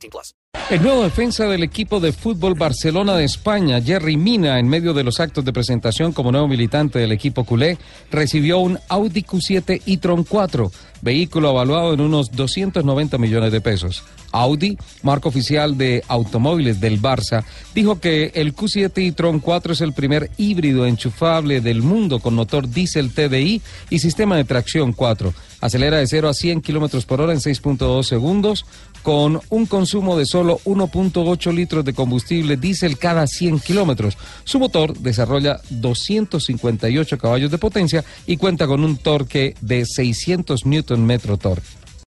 18 plus. El nuevo defensa del equipo de fútbol Barcelona de España, Jerry Mina, en medio de los actos de presentación como nuevo militante del equipo culé, recibió un Audi Q7 e-tron 4, vehículo evaluado en unos 290 millones de pesos. Audi, marca oficial de automóviles del Barça, dijo que el Q7 e-tron 4 es el primer híbrido enchufable del mundo con motor diésel TDI y sistema de tracción 4. Acelera de 0 a 100 kilómetros por hora en 6.2 segundos, con un consumo de solo 1.8 litros de combustible diésel cada 100 kilómetros. Su motor desarrolla 258 caballos de potencia y cuenta con un torque de 600 Nm torque.